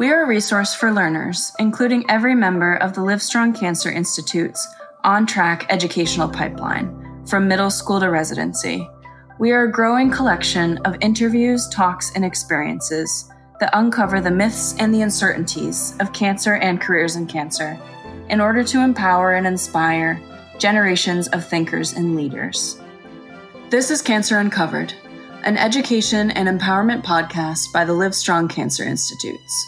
We are a resource for learners, including every member of the Livestrong Cancer Institute's on track educational pipeline, from middle school to residency. We are a growing collection of interviews, talks, and experiences that uncover the myths and the uncertainties of cancer and careers in cancer in order to empower and inspire generations of thinkers and leaders. This is Cancer Uncovered, an education and empowerment podcast by the Livestrong Cancer Institutes.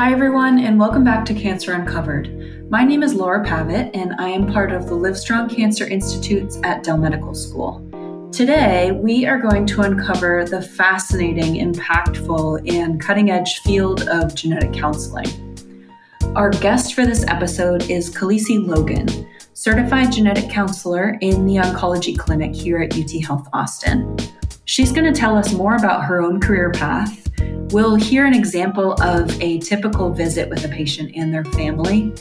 Hi, everyone, and welcome back to Cancer Uncovered. My name is Laura Pavitt, and I am part of the Livestrong Cancer Institutes at Dell Medical School. Today, we are going to uncover the fascinating, impactful, and cutting edge field of genetic counseling. Our guest for this episode is Khaleesi Logan, certified genetic counselor in the oncology clinic here at UT Health Austin. She's going to tell us more about her own career path We'll hear an example of a typical visit with a patient and their family,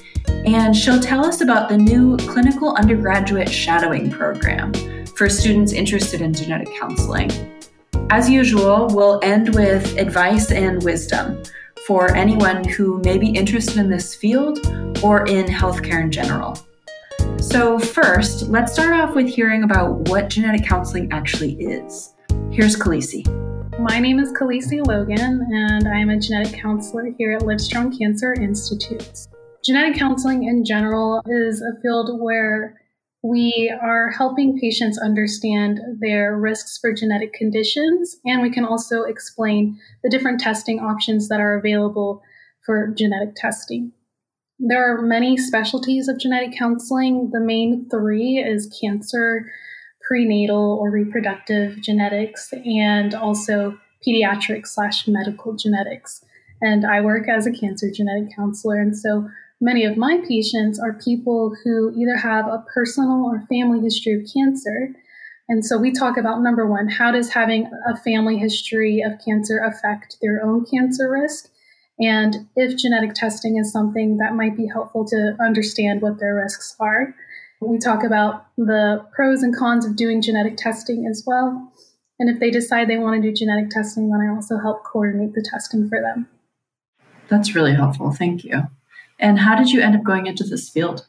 and she'll tell us about the new clinical undergraduate shadowing program for students interested in genetic counseling. As usual, we'll end with advice and wisdom for anyone who may be interested in this field or in healthcare in general. So, first, let's start off with hearing about what genetic counseling actually is. Here's Khaleesi. My name is Khaleesi Logan, and I am a genetic counselor here at Livestrong Cancer Institute. Genetic counseling in general is a field where we are helping patients understand their risks for genetic conditions, and we can also explain the different testing options that are available for genetic testing. There are many specialties of genetic counseling. The main three is cancer, prenatal or reproductive genetics and also pediatric slash medical genetics. And I work as a cancer genetic counselor. And so many of my patients are people who either have a personal or family history of cancer. And so we talk about number one, how does having a family history of cancer affect their own cancer risk? And if genetic testing is something that might be helpful to understand what their risks are. We talk about the pros and cons of doing genetic testing as well. And if they decide they want to do genetic testing, then I also help coordinate the testing for them. That's really helpful. Thank you. And how did you end up going into this field?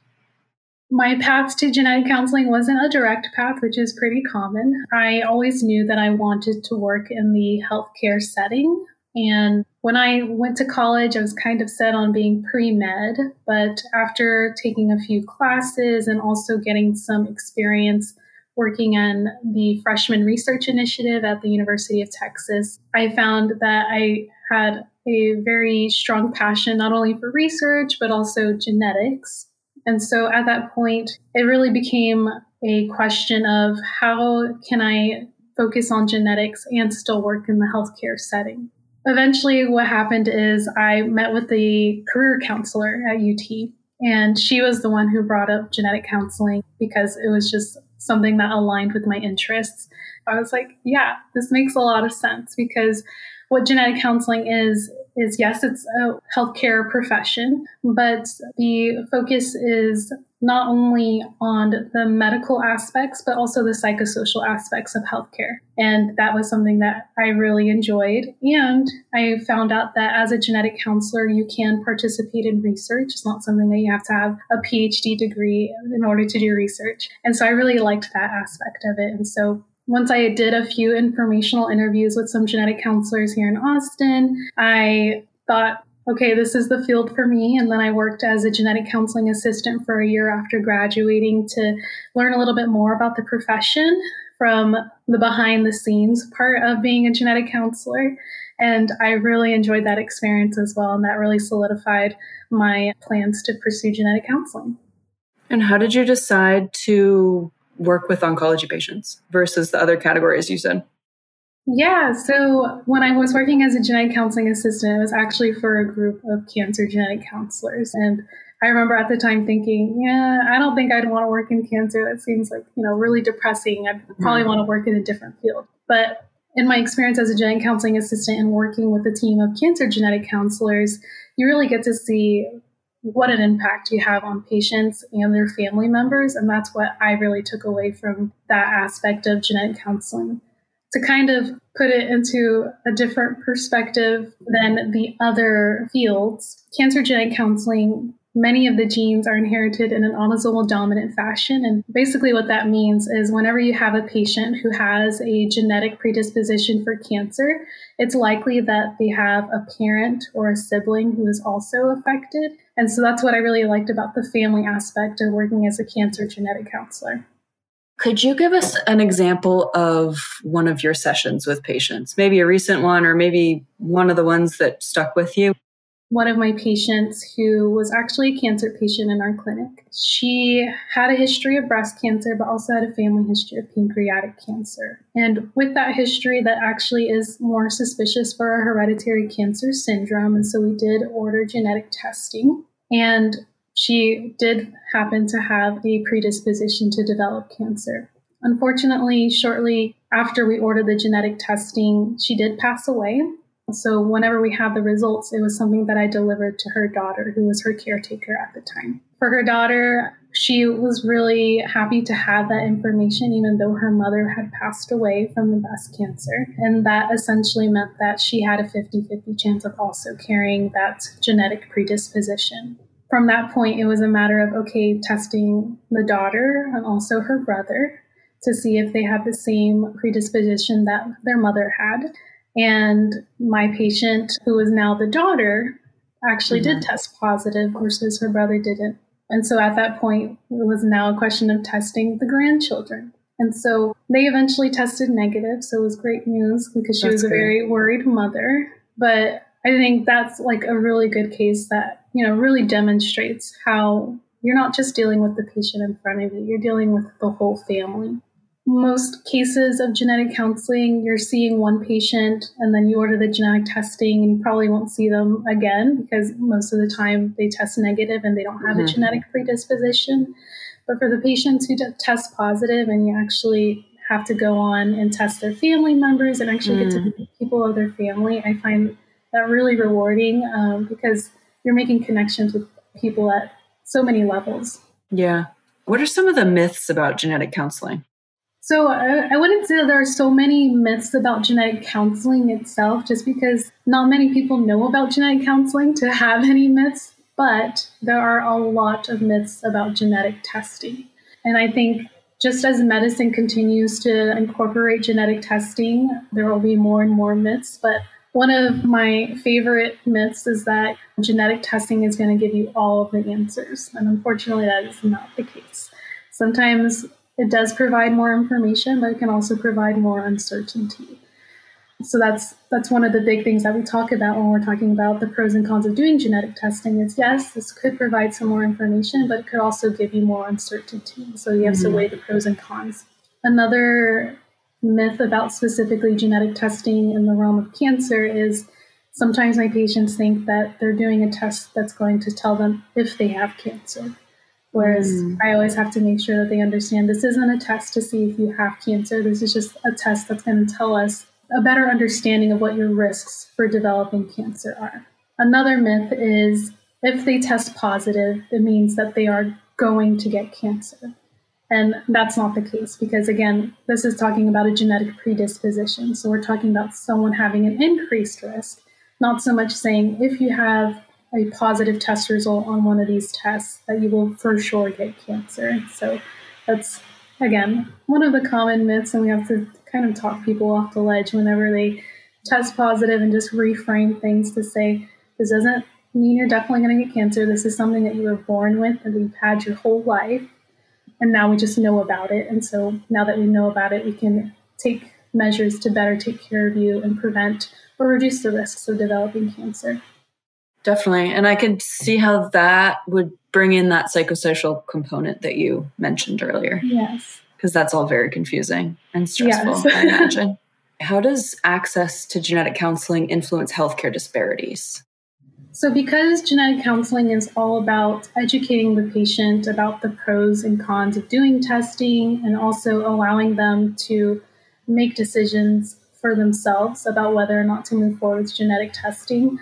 My path to genetic counseling wasn't a direct path, which is pretty common. I always knew that I wanted to work in the healthcare setting. And when I went to college, I was kind of set on being pre med, but after taking a few classes and also getting some experience working on the freshman research initiative at the University of Texas, I found that I had a very strong passion not only for research, but also genetics. And so at that point, it really became a question of how can I focus on genetics and still work in the healthcare setting eventually, what happened is I met with the career counselor at UT, and she was the one who brought up genetic counseling because it was just something that aligned with my interests. I was like, yeah, this makes a lot of sense because what genetic counseling is is yes, it's a healthcare profession, but the focus is not only on the medical aspects, but also the psychosocial aspects of healthcare. And that was something that I really enjoyed. And I found out that as a genetic counselor, you can participate in research. It's not something that you have to have a PhD degree in order to do research. And so I really liked that aspect of it. And so once I did a few informational interviews with some genetic counselors here in Austin, I thought, okay, this is the field for me. And then I worked as a genetic counseling assistant for a year after graduating to learn a little bit more about the profession from the behind the scenes part of being a genetic counselor. And I really enjoyed that experience as well. And that really solidified my plans to pursue genetic counseling. And how did you decide to work with oncology patients versus the other categories you said? Yeah, so when I was working as a genetic counseling assistant, it was actually for a group of cancer genetic counselors. And I remember at the time thinking, yeah, I don't think I'd want to work in cancer. That seems like, you know, really depressing. I'd probably mm-hmm. want to work in a different field. But in my experience as a genetic counseling assistant and working with a team of cancer genetic counselors, you really get to see what an impact you have on patients and their family members. And that's what I really took away from that aspect of genetic counseling. To kind of put it into a different perspective than the other fields, cancer genetic counseling many of the genes are inherited in an autosomal dominant fashion. And basically, what that means is whenever you have a patient who has a genetic predisposition for cancer, it's likely that they have a parent or a sibling who is also affected. And so that's what I really liked about the family aspect of working as a cancer genetic counselor. Could you give us an example of one of your sessions with patients? Maybe a recent one, or maybe one of the ones that stuck with you? One of my patients who was actually a cancer patient in our clinic. She had a history of breast cancer, but also had a family history of pancreatic cancer. And with that history, that actually is more suspicious for a hereditary cancer syndrome. And so we did order genetic testing. And she did happen to have a predisposition to develop cancer. Unfortunately, shortly after we ordered the genetic testing, she did pass away. So whenever we had the results, it was something that I delivered to her daughter, who was her caretaker at the time. For her daughter, she was really happy to have that information, even though her mother had passed away from the breast cancer. And that essentially meant that she had a 50 50 chance of also carrying that genetic predisposition. From that point, it was a matter of okay, testing the daughter and also her brother to see if they had the same predisposition that their mother had. And my patient, who is now the daughter, actually mm-hmm. did test positive versus her brother didn't. And so at that point, it was now a question of testing the grandchildren. And so they eventually tested negative. So it was great news because she that's was a great. very worried mother. But I think that's like a really good case that, you know, really demonstrates how you're not just dealing with the patient in front of you, you're dealing with the whole family most cases of genetic counseling, you're seeing one patient and then you order the genetic testing and you probably won't see them again because most of the time they test negative and they don't have mm-hmm. a genetic predisposition. But for the patients who test positive and you actually have to go on and test their family members and actually mm. get to mm. meet people of their family, I find that really rewarding um, because you're making connections with people at so many levels. Yeah. What are some of the myths about genetic counseling? So I, I wouldn't say there are so many myths about genetic counseling itself, just because not many people know about genetic counseling to have any myths, but there are a lot of myths about genetic testing. And I think just as medicine continues to incorporate genetic testing, there will be more and more myths. But one of my favorite myths is that genetic testing is going to give you all of the answers. And unfortunately, that is not the case. Sometimes it does provide more information, but it can also provide more uncertainty. So that's that's one of the big things that we talk about when we're talking about the pros and cons of doing genetic testing is yes, this could provide some more information, but it could also give you more uncertainty. So you have mm-hmm. to weigh the pros and cons. Another myth about specifically genetic testing in the realm of cancer is sometimes my patients think that they're doing a test that's going to tell them if they have cancer. Whereas mm. I always have to make sure that they understand this isn't a test to see if you have cancer. This is just a test that's going to tell us a better understanding of what your risks for developing cancer are. Another myth is if they test positive, it means that they are going to get cancer. And that's not the case because, again, this is talking about a genetic predisposition. So we're talking about someone having an increased risk, not so much saying if you have a positive test result on one of these tests, that you will for sure get cancer. So that's again one of the common myths, and we have to kind of talk people off the ledge whenever they test positive and just reframe things to say this doesn't mean you're definitely going to get cancer. This is something that you were born with and you've had your whole life, and now we just know about it. And so now that we know about it, we can take measures to better take care of you and prevent or reduce the risks of developing cancer. Definitely. And I could see how that would bring in that psychosocial component that you mentioned earlier. Yes. Because that's all very confusing and stressful, yes. I imagine. How does access to genetic counseling influence healthcare disparities? So, because genetic counseling is all about educating the patient about the pros and cons of doing testing and also allowing them to make decisions for themselves about whether or not to move forward with genetic testing,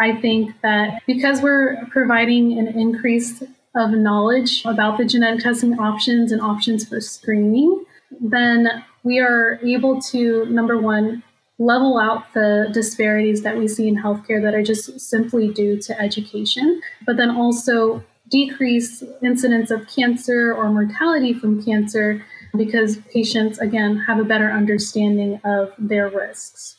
I think that because we're providing an increase of knowledge about the genetic testing options and options for screening, then we are able to, number one, level out the disparities that we see in healthcare that are just simply due to education, but then also decrease incidence of cancer or mortality from cancer because patients, again, have a better understanding of their risks.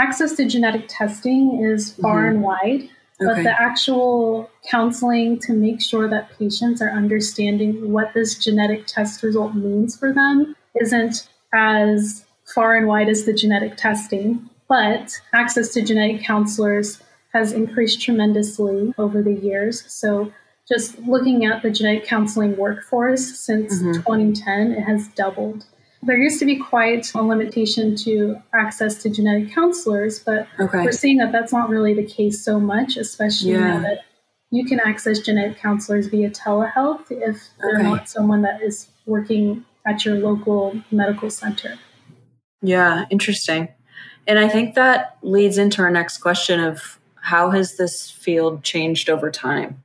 Access to genetic testing is far mm-hmm. and wide, but okay. the actual counseling to make sure that patients are understanding what this genetic test result means for them isn't as far and wide as the genetic testing. But access to genetic counselors has increased tremendously over the years. So just looking at the genetic counseling workforce since mm-hmm. 2010, it has doubled. There used to be quite a limitation to access to genetic counselors, but okay. we're seeing that that's not really the case so much, especially yeah. now that you can access genetic counselors via telehealth if they're okay. not someone that is working at your local medical center. Yeah, interesting. And I think that leads into our next question of how has this field changed over time?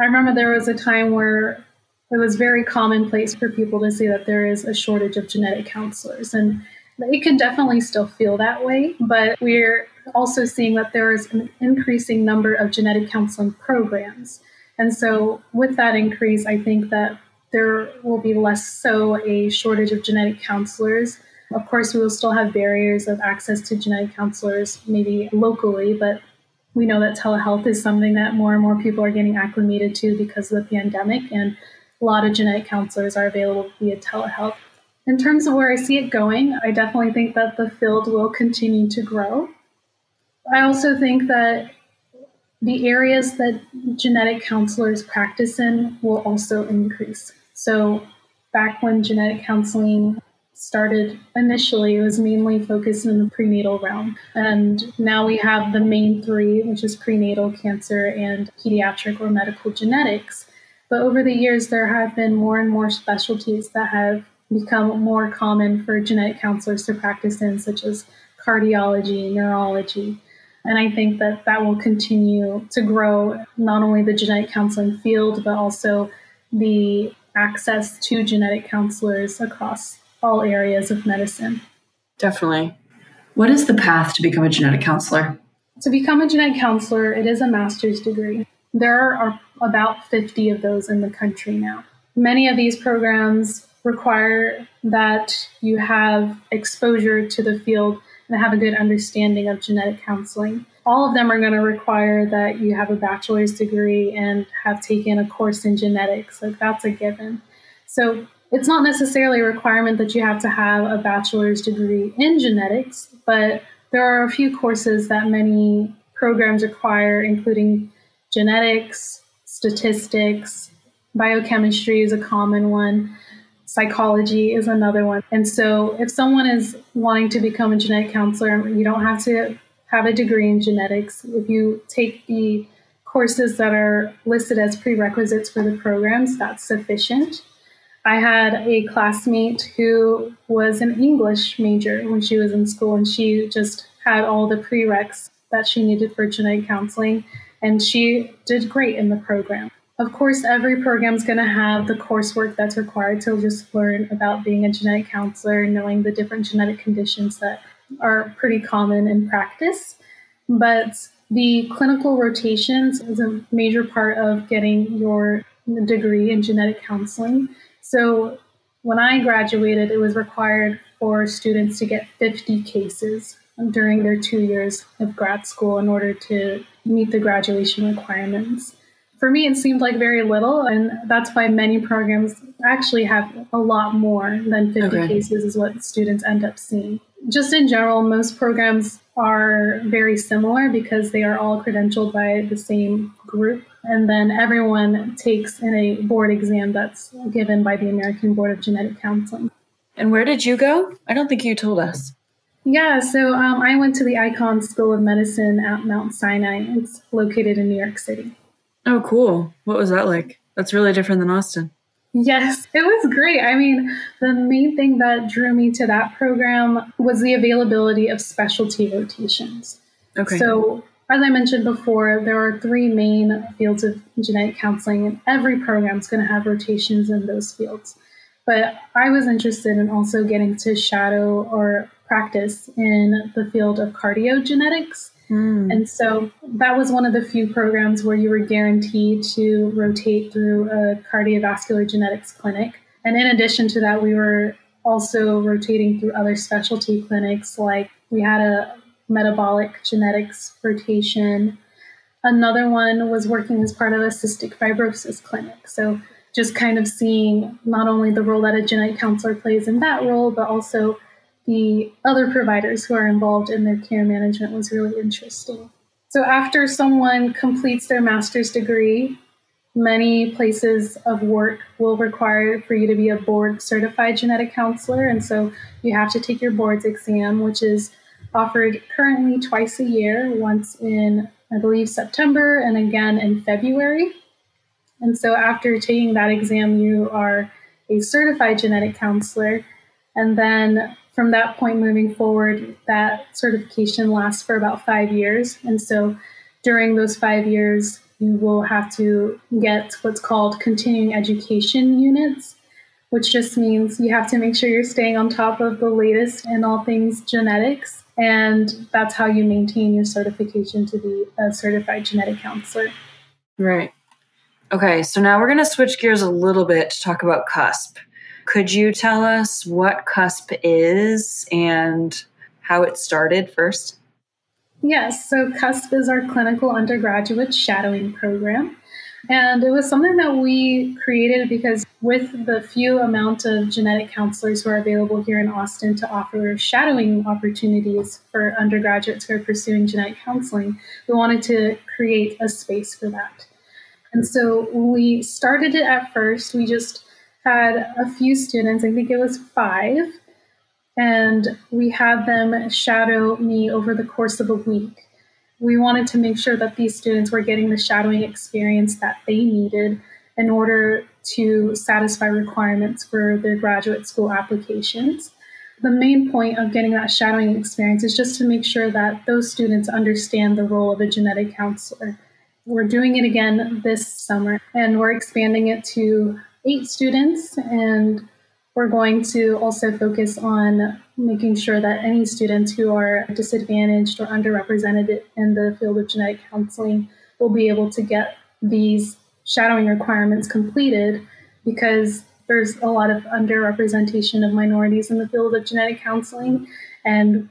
I remember there was a time where it was very commonplace for people to say that there is a shortage of genetic counselors. And it can definitely still feel that way, but we're also seeing that there is an increasing number of genetic counseling programs. And so, with that increase, I think that there will be less so a shortage of genetic counselors. Of course, we will still have barriers of access to genetic counselors, maybe locally, but we know that telehealth is something that more and more people are getting acclimated to because of the pandemic, and a lot of genetic counselors are available via telehealth. In terms of where I see it going, I definitely think that the field will continue to grow. I also think that the areas that genetic counselors practice in will also increase. So, back when genetic counseling started initially, it was mainly focused in the prenatal realm. And now we have the main three, which is prenatal cancer and pediatric or medical genetics. But over the years, there have been more and more specialties that have become more common for genetic counselors to practice in, such as cardiology, neurology. And I think that that will continue to grow not only the genetic counseling field, but also the access to genetic counselors across all areas of medicine. Definitely. What is the path to become a genetic counselor? To become a genetic counselor, it is a master's degree. There are about 50 of those in the country now. Many of these programs require that you have exposure to the field and have a good understanding of genetic counseling. All of them are going to require that you have a bachelor's degree and have taken a course in genetics. Like that's a given. So it's not necessarily a requirement that you have to have a bachelor's degree in genetics, but there are a few courses that many programs require, including genetics, statistics, biochemistry is a common one, psychology is another one. And so, if someone is wanting to become a genetic counselor, you don't have to have a degree in genetics. If you take the courses that are listed as prerequisites for the programs, that's sufficient. I had a classmate who was an English major when she was in school, and she just had all the prereqs that she needed for genetic counseling, and she did great in the program. Of course, every program is going to have the coursework that's required to just learn about being a genetic counselor, knowing the different genetic conditions that are pretty common in practice. But the clinical rotations is a major part of getting your degree in genetic counseling. So when I graduated, it was required for students to get 50 cases during their two years of grad school in order to meet the graduation requirements. For me, it seemed like very little, and that's why many programs actually have a lot more than 50 okay. cases, is what students end up seeing. Just in general, most programs are very similar because they are all credentialed by the same group and then everyone takes in a board exam that's given by the American Board of Genetic Counseling. And where did you go? I don't think you told us. Yeah, so um, I went to the Icahn School of Medicine at Mount Sinai. It's located in New York City. Oh, cool. What was that like? That's really different than Austin. Yes, it was great. I mean, the main thing that drew me to that program was the availability of specialty rotations. Okay. So as I mentioned before, there are three main fields of genetic counseling, and every program is going to have rotations in those fields. But I was interested in also getting to shadow or practice in the field of cardiogenetics. Mm. And so that was one of the few programs where you were guaranteed to rotate through a cardiovascular genetics clinic. And in addition to that, we were also rotating through other specialty clinics. Like we had a metabolic genetics rotation. Another one was working as part of a cystic fibrosis clinic. So just kind of seeing not only the role that a genetic counselor plays in that role, but also the other providers who are involved in their care management was really interesting. So, after someone completes their master's degree, many places of work will require for you to be a board certified genetic counselor. And so, you have to take your board's exam, which is offered currently twice a year, once in, I believe, September and again in February. And so after taking that exam, you are a certified genetic counselor. And then from that point moving forward, that certification lasts for about five years. And so during those five years, you will have to get what's called continuing education units, which just means you have to make sure you're staying on top of the latest in all things genetics. And that's how you maintain your certification to be a certified genetic counselor. Right. Okay, so now we're going to switch gears a little bit to talk about CUSP. Could you tell us what CUSP is and how it started first? Yes, so CUSP is our clinical undergraduate shadowing program. And it was something that we created because, with the few amount of genetic counselors who are available here in Austin to offer shadowing opportunities for undergraduates who are pursuing genetic counseling, we wanted to create a space for that. And so we started it at first, we just had a few students, I think it was five, and we had them shadow me over the course of a week. We wanted to make sure that these students were getting the shadowing experience that they needed in order to satisfy requirements for their graduate school applications. The main point of getting that shadowing experience is just to make sure that those students understand the role of a genetic counselor we're doing it again this summer, and we're expanding it to eight students. And we're going to also focus on making sure that any students who are disadvantaged or underrepresented in the field of genetic counseling will be able to get these shadowing requirements completed because there's a lot of underrepresentation of minorities in the field of genetic counseling. And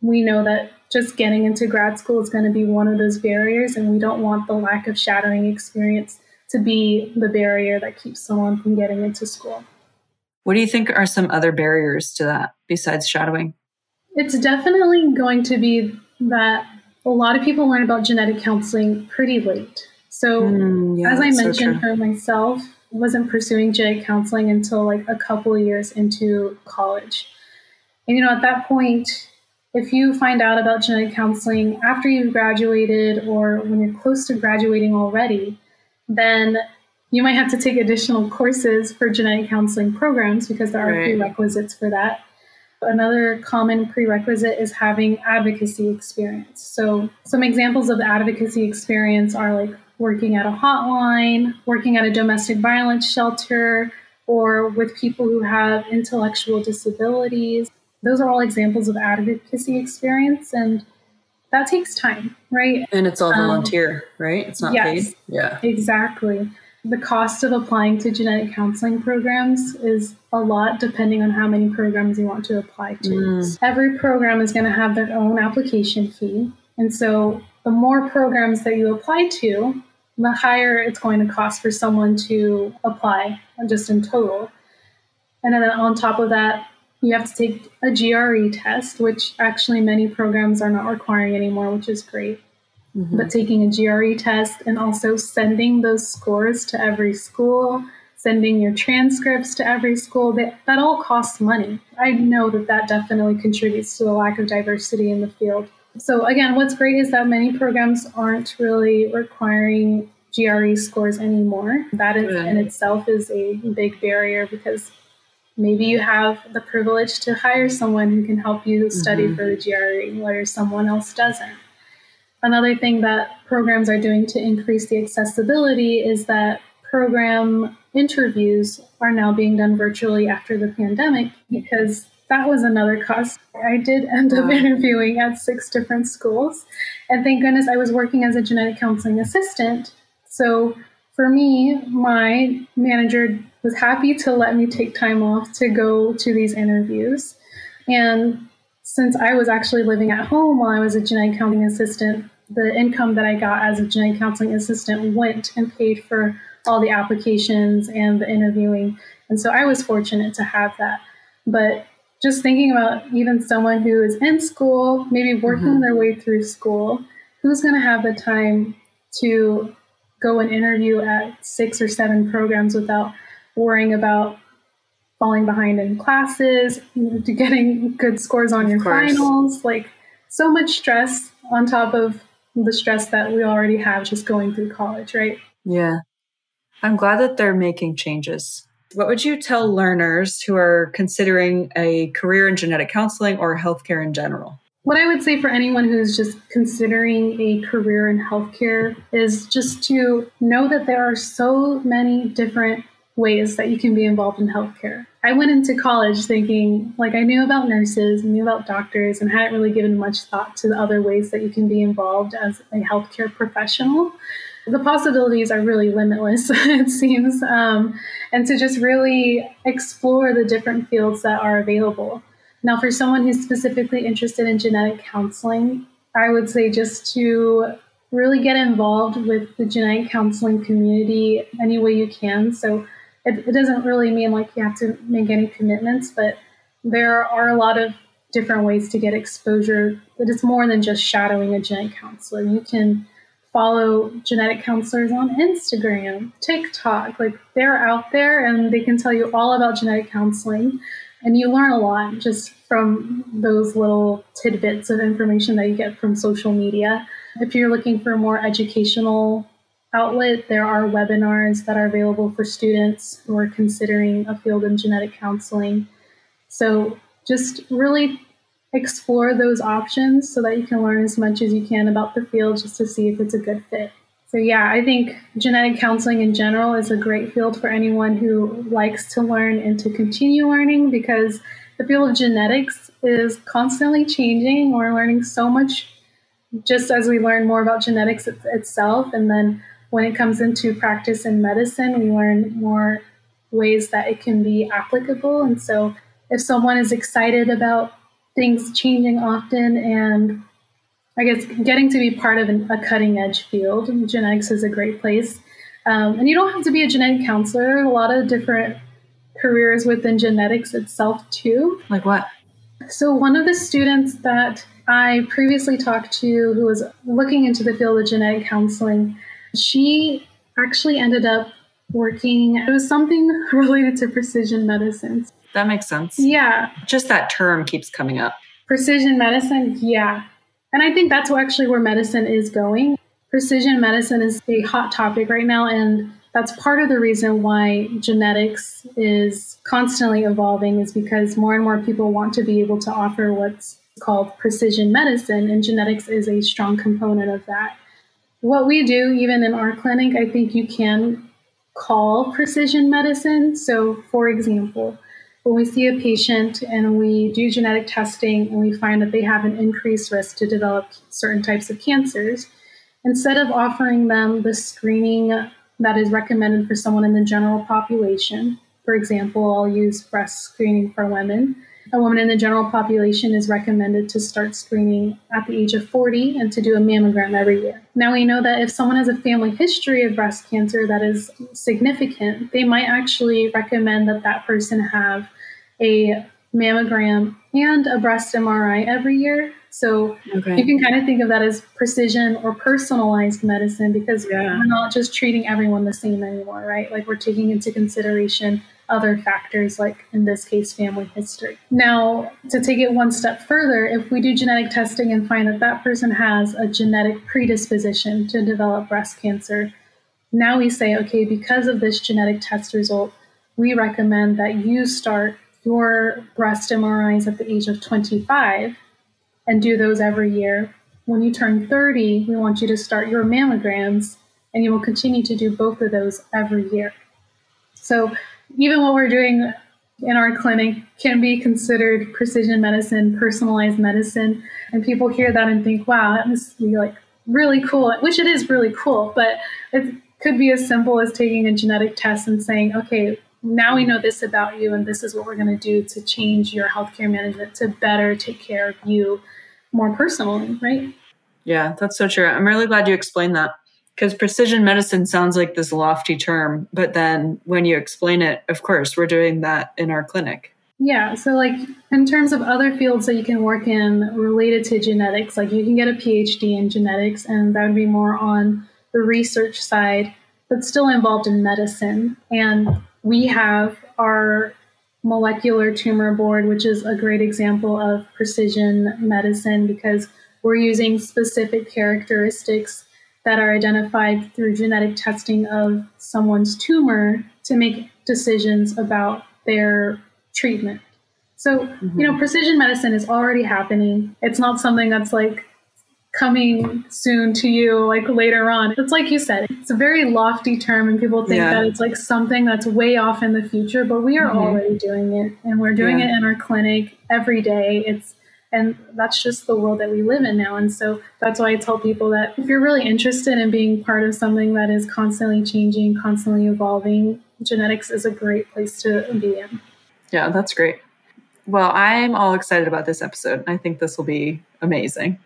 we know that just getting into grad school is going to be one of those barriers, and we don't want the lack of shadowing experience to be the barrier that keeps someone from getting into school. What do you think are some other barriers to that besides shadowing? It's definitely going to be that a lot of people learn about genetic counseling pretty late. So, mm, yeah, as I mentioned so for myself, I wasn't pursuing genetic counseling until like a couple of years into college. And you know, at that point, if you find out about genetic counseling after you've graduated or when you're close to graduating already, then you might have to take additional courses for genetic counseling programs because there are right. prerequisites for that. Another common prerequisite is having advocacy experience. So, some examples of advocacy experience are like working at a hotline, working at a domestic violence shelter, or with people who have intellectual disabilities those are all examples of advocacy experience and that takes time right? And it's all um, volunteer um, right? It's not yes, paid yeah. Exactly. The cost of applying to genetic counseling programs is a lot depending on how many programs you want to apply to. Mm. every program is going to have their own application fee. And so the more programs that you apply to the higher it's going to cost for someone to apply just in total. And then on top of that you have to take a GRE test, which actually many programs are not requiring anymore, which is great. Mm-hmm. But taking a GRE test and also sending those scores to every school, sending your transcripts to every school, that, that all costs money. I know that that definitely contributes to the lack of diversity in the field. So, again, what's great is that many programs aren't really requiring GRE scores anymore. That is, in itself is a big barrier because maybe you have the privilege to hire someone who can help you study mm-hmm. for the GRE, where someone else doesn't. another thing that programs are doing to increase the accessibility is that program interviews are now being done virtually after the pandemic because that was another cost. I did end up interviewing at six different schools. And thank goodness I was working as a genetic counseling assistant. So for me, my manager was happy to let me take time off to go to these interviews. And since I was actually living at home while I was a genetic counseling assistant, the income that I got as a genetic counseling assistant went and paid for all the applications and the interviewing. And so I was fortunate to have that. But just thinking about even someone who is in school, maybe working mm-hmm. their way through school, who's going to have the time to go and interview at six or seven programs without worrying about falling behind in classes, getting good scores on your finals, like so much stress on top of the stress that we already have just going through college, right? Yeah. I'm glad that they're making changes. What would you tell learners who are considering a career in genetic counseling or healthcare in general? What I would say for anyone who's just considering a career in healthcare is just to know that there are so many different ways that you can be involved in healthcare. I went into college thinking like I knew about nurses, knew about doctors, and hadn't really given much thought to the other ways that you can be involved as a healthcare professional. The possibilities are really limitless, it seems, um, and to just really explore the different fields that are available. Now, for someone who's specifically interested in genetic counseling, I would say just to really get involved with the genetic counseling community any way you can. So it, it doesn't really mean like you have to make any commitments, but there are a lot of different ways to get exposure. But it's more than just shadowing a genetic counselor. You can follow genetic counselors on Instagram, TikTok. Like they're out there and they can tell you all about genetic counseling. And you learn a lot just from those little tidbits of information that you get from social media. If you're looking for more educational outlet, there are webinars that are available for students who are considering a field in genetic counseling. So just really explore those options so that you can learn as much as you can about the field just to see if it's a good fit. So, yeah, I think genetic counseling in general is a great field for anyone who likes to learn and to continue learning because the field of genetics is constantly changing. We're learning so much just as we learn more about genetics itself. And then when it comes into practice in medicine, we learn more ways that it can be applicable. And so, if someone is excited about things changing often and I guess getting to be part of an, a cutting edge field, genetics is a great place. Um, and you don't have to be a genetic counselor. A lot of different careers within genetics itself, too. Like what? So, one of the students that I previously talked to who was looking into the field of genetic counseling she actually ended up working, it was something related to precision medicine. That makes sense. Yeah. Just that term keeps coming up. Precision medicine, yeah. And I think that's actually where medicine is going. Precision medicine is a hot topic right now, and that's part of the reason why genetics is constantly evolving, is because more and more people want to be able to offer what's called precision medicine, and genetics is a strong component of that. What we do, even in our clinic, I think you can call precision medicine. So, for example, when we see a patient and we do genetic testing and we find that they have an increased risk to develop certain types of cancers, instead of offering them the screening that is recommended for someone in the general population, for example, I'll use breast screening for women a woman in the general population is recommended to start screening at the age of 40 and to do a mammogram every year. Now, we know that if someone has a family history of breast cancer that is significant, they might actually recommend that that person have a mammogram and a breast MRI every year. So okay. you can kind of think of that as precision or personalized medicine because yeah. we're not just treating everyone the same anymore, right? Like we're taking into consideration other factors, like in this case, family history. Now, to take it one step further, if we do genetic testing and find that that person has a genetic predisposition to develop breast cancer, now we say, okay, because of this genetic test result, we recommend that you start your breast MRIs at the age of 25 and do those every year when you turn 30, we want you to start your mammograms, and you will continue to do both of those every year. So, even what we're doing in our clinic can be considered precision medicine, personalized medicine. And people hear that and think, wow, that must be like really cool, which it is really cool. But it could be as simple as taking a genetic test and saying, okay, now we know this about you, and this is what we're going to do to change your healthcare management to better take care of you more personally, right? Yeah, that's so true. I'm really glad you explained that because precision medicine sounds like this lofty term, but then when you explain it, of course, we're doing that in our clinic. Yeah, so like in terms of other fields that you can work in related to genetics, like you can get a PhD in genetics, and that would be more on the research side, but still involved in medicine. And we have our molecular tumor board, which is a great example of precision medicine because we're using specific characteristics that are identified through genetic testing of someone's tumor to make decisions about their treatment. So, mm-hmm. you know, precision medicine is already happening. It's not something that's like coming soon to you like later on. It's like you said, it's a very lofty term and people think yeah. that it's like something that's way off in the future, but we are mm-hmm. already doing it and we're doing yeah. it in our clinic every day. It's and that's just the world that we live in now. And so that's why I tell people that if you're really interested in being part of something that is constantly changing, constantly evolving, genetics is a great place to be in. Yeah, that's great. Well, I'm all excited about this episode. I think this will be amazing.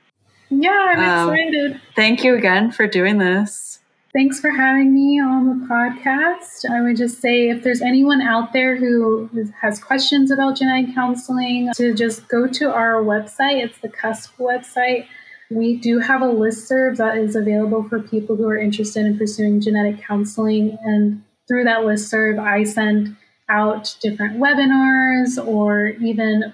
Yeah, I'm um, excited. Thank you again for doing this. Thanks for having me on the podcast. I would just say if there's anyone out there who has questions about genetic counseling, to just go to our website. It's the CUSP website. We do have a listserv that is available for people who are interested in pursuing genetic counseling. And through that listserv, I send out different webinars or even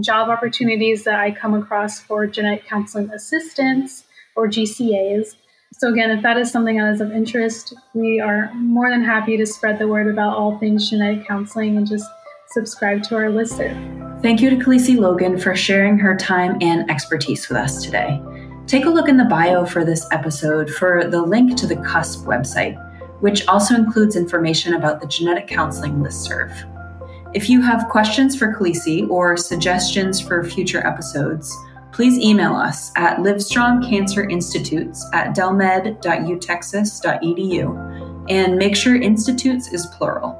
job opportunities that I come across for genetic counseling assistants or GCAs. So, again, if that is something that is of interest, we are more than happy to spread the word about all things genetic counseling and just subscribe to our listserv. Thank you to Khaleesi Logan for sharing her time and expertise with us today. Take a look in the bio for this episode for the link to the CUSP website, which also includes information about the genetic counseling listserv. If you have questions for Khaleesi or suggestions for future episodes, please email us at livestrongcancerinstitutes at dellmed.utexas.edu and make sure institutes is plural.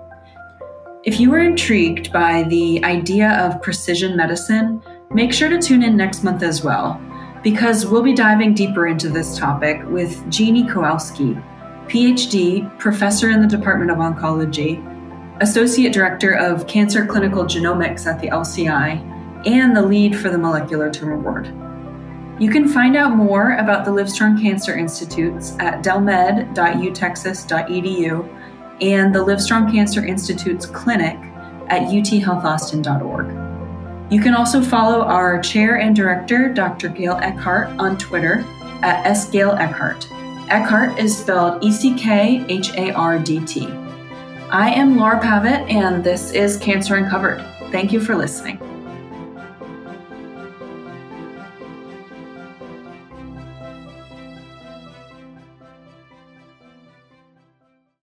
If you were intrigued by the idea of precision medicine, make sure to tune in next month as well, because we'll be diving deeper into this topic with Jeannie Kowalski, PhD, professor in the Department of Oncology, Associate Director of Cancer Clinical Genomics at the LCI, and the lead for the Molecular Tumor Board. You can find out more about the Livestrong Cancer Institutes at dellmed.utexas.edu and the Livestrong Cancer Institute's clinic at uthealthaustin.org. You can also follow our chair and director, Dr. Gail Eckhardt, on Twitter at sgail Eckhardt is spelled E C K H A R D T. I am Laura Pavitt, and this is Cancer Uncovered. Thank you for listening.